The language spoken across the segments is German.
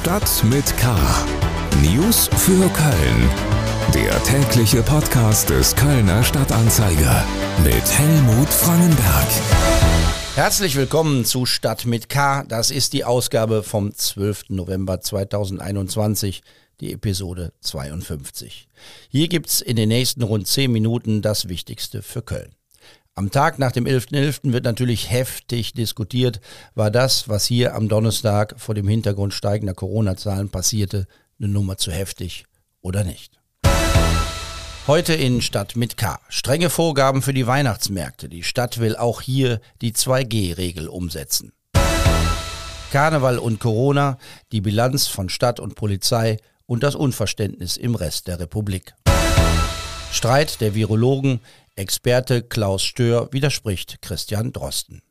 Stadt mit K. News für Köln. Der tägliche Podcast des Kölner Stadtanzeiger mit Helmut Frangenberg. Herzlich willkommen zu Stadt mit K. Das ist die Ausgabe vom 12. November 2021, die Episode 52. Hier gibt's in den nächsten rund 10 Minuten das Wichtigste für Köln. Am Tag nach dem 11.11. .11. wird natürlich heftig diskutiert, war das, was hier am Donnerstag vor dem Hintergrund steigender Corona-Zahlen passierte, eine Nummer zu heftig oder nicht. Heute in Stadt mit K. Strenge Vorgaben für die Weihnachtsmärkte. Die Stadt will auch hier die 2G-Regel umsetzen. Karneval und Corona, die Bilanz von Stadt und Polizei und das Unverständnis im Rest der Republik. Streit der Virologen, Experte Klaus Stör widerspricht Christian Drosten.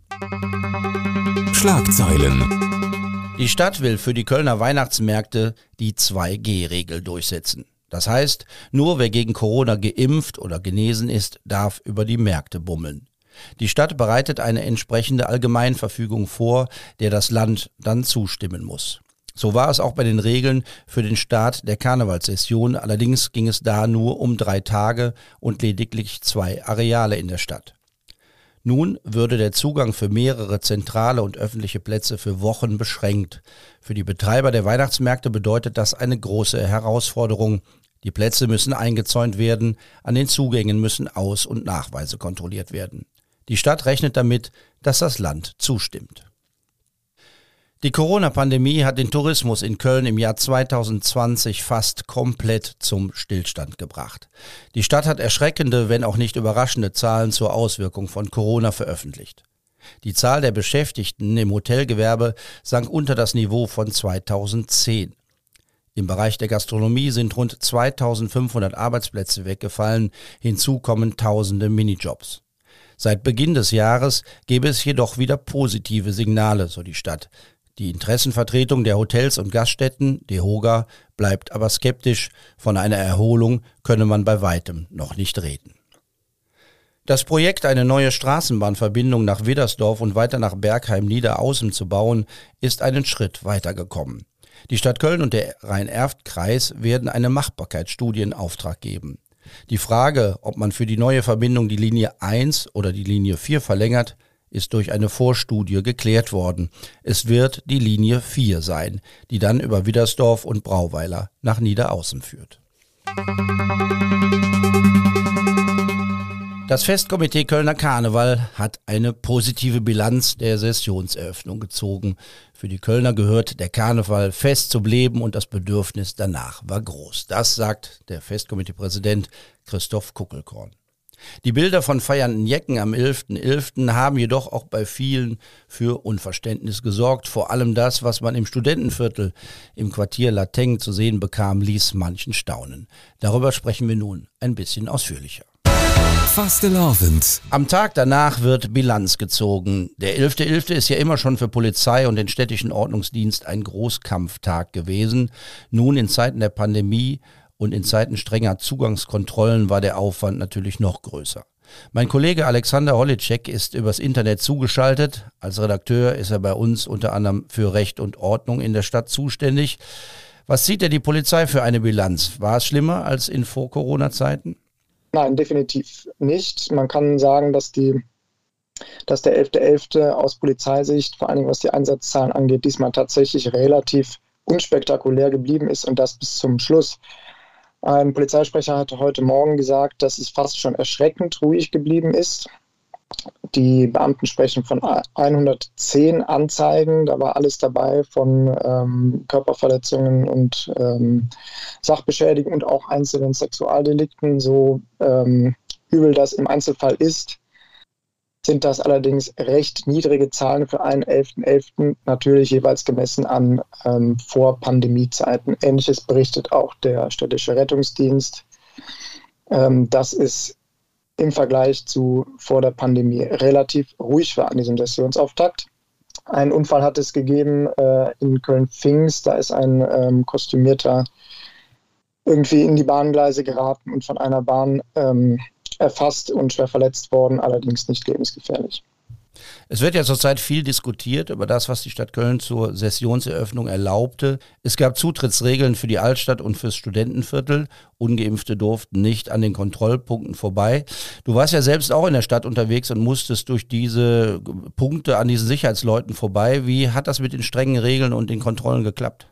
Schlagzeilen. Die Stadt will für die Kölner Weihnachtsmärkte die 2G-Regel durchsetzen. Das heißt, nur wer gegen Corona geimpft oder genesen ist, darf über die Märkte bummeln. Die Stadt bereitet eine entsprechende Allgemeinverfügung vor, der das Land dann zustimmen muss. So war es auch bei den Regeln für den Start der Karnevalssession, allerdings ging es da nur um drei Tage und lediglich zwei Areale in der Stadt. Nun würde der Zugang für mehrere zentrale und öffentliche Plätze für Wochen beschränkt. Für die Betreiber der Weihnachtsmärkte bedeutet das eine große Herausforderung. Die Plätze müssen eingezäunt werden, an den Zugängen müssen Aus- und Nachweise kontrolliert werden. Die Stadt rechnet damit, dass das Land zustimmt. Die Corona-Pandemie hat den Tourismus in Köln im Jahr 2020 fast komplett zum Stillstand gebracht. Die Stadt hat erschreckende, wenn auch nicht überraschende Zahlen zur Auswirkung von Corona veröffentlicht. Die Zahl der Beschäftigten im Hotelgewerbe sank unter das Niveau von 2010. Im Bereich der Gastronomie sind rund 2500 Arbeitsplätze weggefallen, hinzu kommen tausende Minijobs. Seit Beginn des Jahres gebe es jedoch wieder positive Signale, so die Stadt. Die Interessenvertretung der Hotels und Gaststätten, DEHOGA, bleibt aber skeptisch. Von einer Erholung könne man bei weitem noch nicht reden. Das Projekt, eine neue Straßenbahnverbindung nach Widdersdorf und weiter nach Bergheim-Niederaußen zu bauen, ist einen Schritt weitergekommen. Die Stadt Köln und der Rhein-Erft-Kreis werden eine Machbarkeitsstudie in Auftrag geben. Die Frage, ob man für die neue Verbindung die Linie 1 oder die Linie 4 verlängert, ist durch eine Vorstudie geklärt worden. Es wird die Linie 4 sein, die dann über Widdersdorf und Brauweiler nach Niederaußen führt. Das Festkomitee Kölner Karneval hat eine positive Bilanz der Sessionseröffnung gezogen. Für die Kölner gehört der Karneval fest zum Leben und das Bedürfnis danach war groß. Das sagt der Festkomiteepräsident Christoph Kuckelkorn. Die Bilder von feiernden Jecken am 11.11. .11. haben jedoch auch bei vielen für Unverständnis gesorgt. Vor allem das, was man im Studentenviertel im Quartier Lateng zu sehen bekam, ließ manchen staunen. Darüber sprechen wir nun ein bisschen ausführlicher. Am Tag danach wird Bilanz gezogen. Der 11.11. .11. ist ja immer schon für Polizei und den städtischen Ordnungsdienst ein Großkampftag gewesen. Nun in Zeiten der Pandemie und in Zeiten strenger Zugangskontrollen war der Aufwand natürlich noch größer. Mein Kollege Alexander Holitschek ist übers Internet zugeschaltet. Als Redakteur ist er bei uns unter anderem für Recht und Ordnung in der Stadt zuständig. Was zieht denn die Polizei für eine Bilanz? War es schlimmer als in Vor-Corona-Zeiten? Nein, definitiv nicht. Man kann sagen, dass die dass der 11.11. .11. aus Polizeisicht, vor allem was die Einsatzzahlen angeht, diesmal tatsächlich relativ unspektakulär geblieben ist und das bis zum Schluss. Ein Polizeisprecher hat heute Morgen gesagt, dass es fast schon erschreckend ruhig geblieben ist. Die Beamten sprechen von 110 Anzeigen. Da war alles dabei von ähm, Körperverletzungen und ähm, Sachbeschädigung und auch einzelnen Sexualdelikten. So ähm, übel das im Einzelfall ist, sind das allerdings recht niedrige Zahlen für einen 11.11., .11., natürlich jeweils gemessen an ähm, Vor-Pandemie-Zeiten. Ähnliches berichtet auch der städtische Rettungsdienst. Ähm, das ist im Vergleich zu vor der Pandemie relativ ruhig war an diesem Sessionsauftakt. Ein Unfall hat es gegeben äh, in Köln-Pfingst. Da ist ein ähm, kostümierter irgendwie in die Bahngleise geraten und von einer Bahn ähm, erfasst und schwer verletzt worden, allerdings nicht lebensgefährlich. Es wird ja zurzeit viel diskutiert über das, was die Stadt Köln zur Sessionseröffnung erlaubte. Es gab Zutrittsregeln für die Altstadt und fürs Studentenviertel. Ungeimpfte durften nicht an den Kontrollpunkten vorbei. Du warst ja selbst auch in der Stadt unterwegs und musstest durch diese Punkte an diesen Sicherheitsleuten vorbei. Wie hat das mit den strengen Regeln und den Kontrollen geklappt?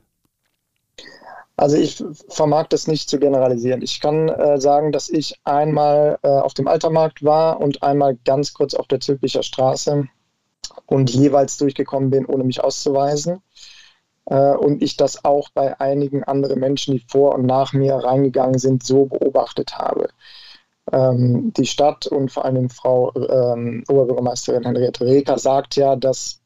Also ich vermag das nicht zu generalisieren. Ich kann äh, sagen, dass ich einmal äh, auf dem Altermarkt war und einmal ganz kurz auf der Zülpicher Straße und jeweils durchgekommen bin, ohne mich auszuweisen. Äh, und ich das auch bei einigen anderen Menschen, die vor und nach mir reingegangen sind, so beobachtet habe. Ähm, die Stadt und vor allem Frau ähm, Oberbürgermeisterin Henriette Reker sagt ja, dass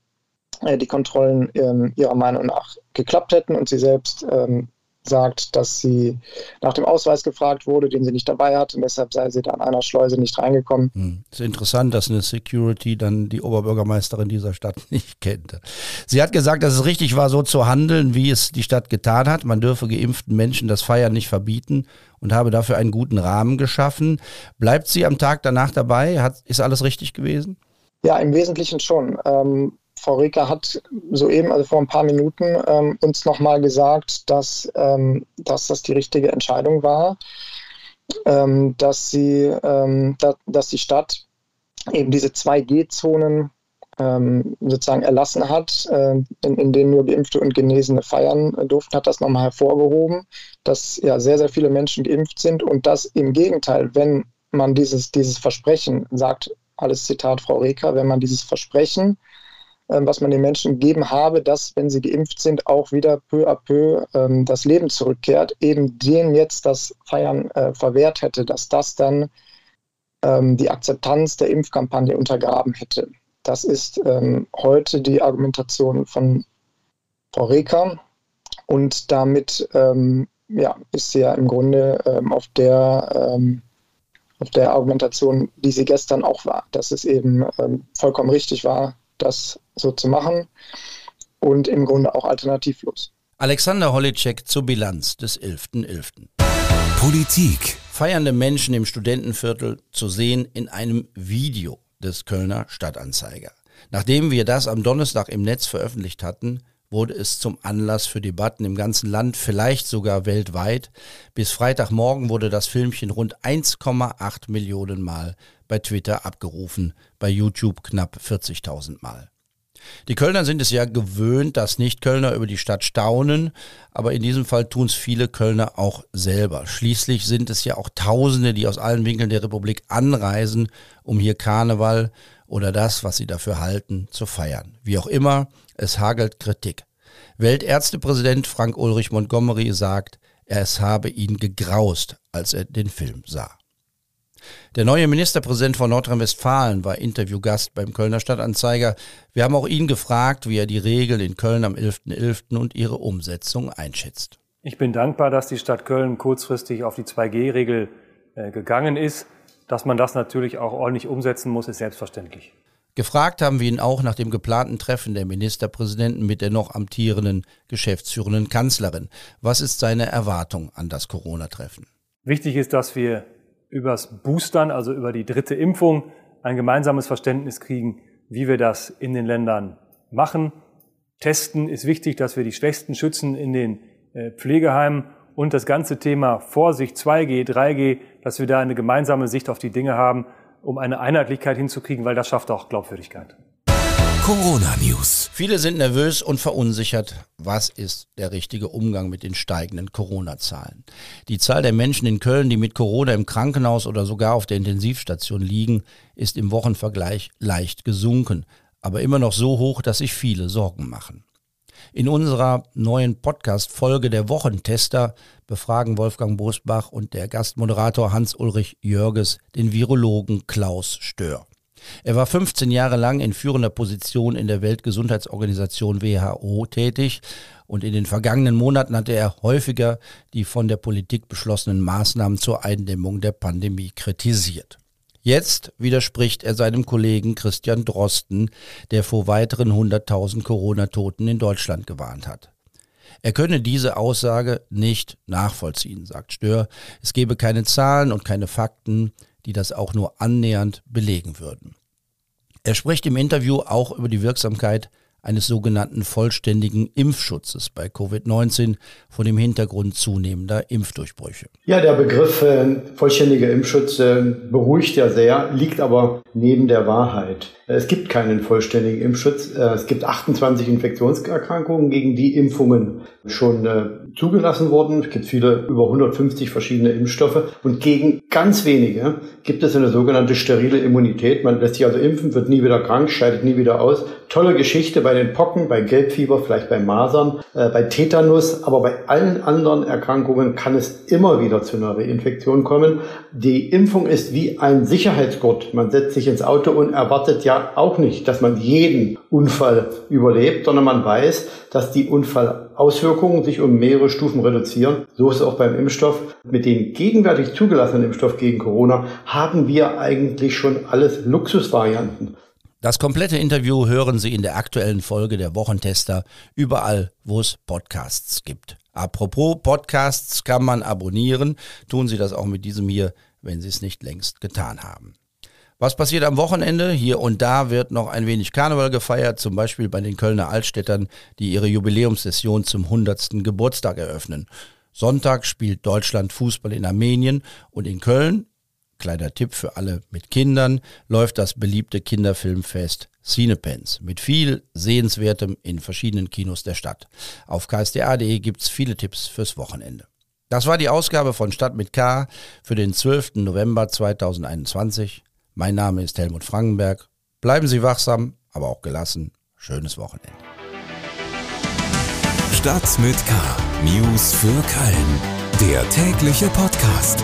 äh, die Kontrollen ähm, ihrer Meinung nach geklappt hätten und sie selbst ähm, sagt, dass sie nach dem Ausweis gefragt wurde, den sie nicht dabei hat und deshalb sei sie da an einer Schleuse nicht reingekommen. Hm. Ist interessant, dass eine Security dann die Oberbürgermeisterin dieser Stadt nicht kennt. Sie hat gesagt, dass es richtig war, so zu handeln, wie es die Stadt getan hat. Man dürfe geimpften Menschen das Feiern nicht verbieten und habe dafür einen guten Rahmen geschaffen. Bleibt sie am Tag danach dabei? Hat, ist alles richtig gewesen? Ja, im Wesentlichen schon. Ähm, Frau Reker hat soeben, also vor ein paar Minuten, ähm, uns nochmal gesagt, dass, ähm, dass das die richtige Entscheidung war, ähm, dass, sie, ähm, da, dass die Stadt eben diese 2G-Zonen ähm, sozusagen erlassen hat, äh, in, in, denen nur Geimpfte und Genesene feiern durften, hat das nochmal hervorgehoben, dass ja sehr, sehr viele Menschen geimpft sind und dass im Gegenteil, wenn man dieses, dieses Versprechen, sagt alles Zitat Frau Reker, wenn man dieses Versprechen was man den Menschen gegeben habe, dass, wenn sie geimpft sind, auch wieder peu à peu ähm, das Leben zurückkehrt, eben denen jetzt das Feiern äh, verwehrt hätte, dass das dann ähm, die Akzeptanz der Impfkampagne untergraben hätte. Das ist ähm, heute die Argumentation von Frau Reker und damit ähm, ja, ist sie ja im Grunde ähm, auf der auf der Argumentation, die sie gestern auch war, dass es eben ähm, vollkommen richtig war, das so zu machen und im Grunde auch alternativlos. Alexander Holitschek zur Bilanz des 11.11. .11. Politik. Feiernde Menschen im Studentenviertel zu sehen in einem Video des Kölner Stadtanzeiger. Nachdem wir das am Donnerstag im Netz veröffentlicht hatten, wurde es zum Anlass für Debatten im ganzen Land, vielleicht sogar weltweit. Bis Freitagmorgen wurde das Filmchen rund 1,8 Millionen Mal bei Twitter abgerufen, bei YouTube knapp 40.000 Mal. Die Kölner sind es ja gewöhnt, dass Nicht-Kölner über die Stadt staunen, aber in diesem Fall tun es viele Kölner auch selber. Schließlich sind es ja auch Tausende, die aus allen Winkeln der Republik anreisen, um hier Karneval oder das, was sie dafür halten, zu feiern. Wie auch immer, es hagelt Kritik. Weltärztepräsident Frank Ulrich Montgomery sagt, es habe ihn gegraust, als er den Film sah. Der neue Ministerpräsident von Nordrhein-Westfalen war Interviewgast beim Kölner Stadtanzeiger. Wir haben auch ihn gefragt, wie er die Regeln in Köln am 11.11. .11. und ihre Umsetzung einschätzt. Ich bin dankbar, dass die Stadt Köln kurzfristig auf die 2G-Regel äh, gegangen ist. Dass man das natürlich auch ordentlich umsetzen muss, ist selbstverständlich. Gefragt haben wir ihn auch nach dem geplanten Treffen der Ministerpräsidenten mit der noch amtierenden geschäftsführenden Kanzlerin. Was ist seine Erwartung an das Corona-Treffen? Wichtig ist, dass wir übers Boostern, also über die dritte Impfung, ein gemeinsames Verständnis kriegen, wie wir das in den Ländern machen. Testen ist wichtig, dass wir die Schwächsten schützen in den äh, Pflegeheimen und das ganze Thema Vorsicht 2G, 3G, dass wir da eine gemeinsame Sicht auf die Dinge haben, um eine Einheitlichkeit hinzukriegen, weil das schafft auch Glaubwürdigkeit. Corona News. Viele sind nervös und verunsichert. Was ist der richtige Umgang mit den steigenden Corona-Zahlen? Die Zahl der Menschen in Köln, die mit Corona im Krankenhaus oder sogar auf der Intensivstation liegen, ist im Wochenvergleich leicht gesunken, aber immer noch so hoch, dass sich viele Sorgen machen. In unserer neuen Podcast-Folge der Wochentester befragen Wolfgang Bosbach und der Gastmoderator Hans-Ulrich Jörges den Virologen Klaus Stör. Er war 15 Jahre lang in führender Position in der Weltgesundheitsorganisation WHO tätig und in den vergangenen Monaten hatte er häufiger die von der Politik beschlossenen Maßnahmen zur Eindämmung der Pandemie kritisiert. Jetzt widerspricht er seinem Kollegen Christian Drosten, der vor weiteren 100.000 Corona-Toten in Deutschland gewarnt hat. Er könne diese Aussage nicht nachvollziehen, sagt Stör. Es gebe keine Zahlen und keine Fakten die das auch nur annähernd belegen würden. Er spricht im Interview auch über die Wirksamkeit eines sogenannten vollständigen Impfschutzes bei Covid-19 vor dem Hintergrund zunehmender Impfdurchbrüche. Ja, der Begriff äh, vollständiger Impfschutz äh, beruhigt ja sehr, liegt aber neben der Wahrheit. Es gibt keinen vollständigen Impfschutz. Äh, es gibt 28 Infektionserkrankungen, gegen die Impfungen schon äh, zugelassen wurden. Es gibt viele, über 150 verschiedene Impfstoffe. Und gegen ganz wenige gibt es eine sogenannte sterile Immunität. Man lässt sich also impfen, wird nie wieder krank, scheidet nie wieder aus. Tolle Geschichte bei den Pocken, bei Gelbfieber, vielleicht bei Masern, äh, bei Tetanus, aber bei allen anderen Erkrankungen kann es immer wieder zu einer Reinfektion kommen. Die Impfung ist wie ein Sicherheitsgurt. Man setzt sich ins Auto und erwartet ja auch nicht, dass man jeden Unfall überlebt, sondern man weiß, dass die Unfallauswirkungen sich um mehrere Stufen reduzieren. So ist es auch beim Impfstoff. Mit dem gegenwärtig zugelassenen Impfstoff gegen Corona haben wir eigentlich schon alles Luxusvarianten. Das komplette Interview hören Sie in der aktuellen Folge der Wochentester überall, wo es Podcasts gibt. Apropos Podcasts kann man abonnieren. Tun Sie das auch mit diesem hier, wenn Sie es nicht längst getan haben. Was passiert am Wochenende? Hier und da wird noch ein wenig Karneval gefeiert, zum Beispiel bei den Kölner Altstädtern, die ihre Jubiläumssession zum 100. Geburtstag eröffnen. Sonntag spielt Deutschland Fußball in Armenien und in Köln Kleiner Tipp für alle mit Kindern, läuft das beliebte Kinderfilmfest Cinepens mit viel Sehenswertem in verschiedenen Kinos der Stadt. Auf ksda.de gibt's viele Tipps fürs Wochenende. Das war die Ausgabe von Stadt mit K für den 12. November 2021. Mein Name ist Helmut Frankenberg. Bleiben Sie wachsam, aber auch gelassen. Schönes Wochenende. Stadt mit K. News für Köln. Der tägliche Podcast.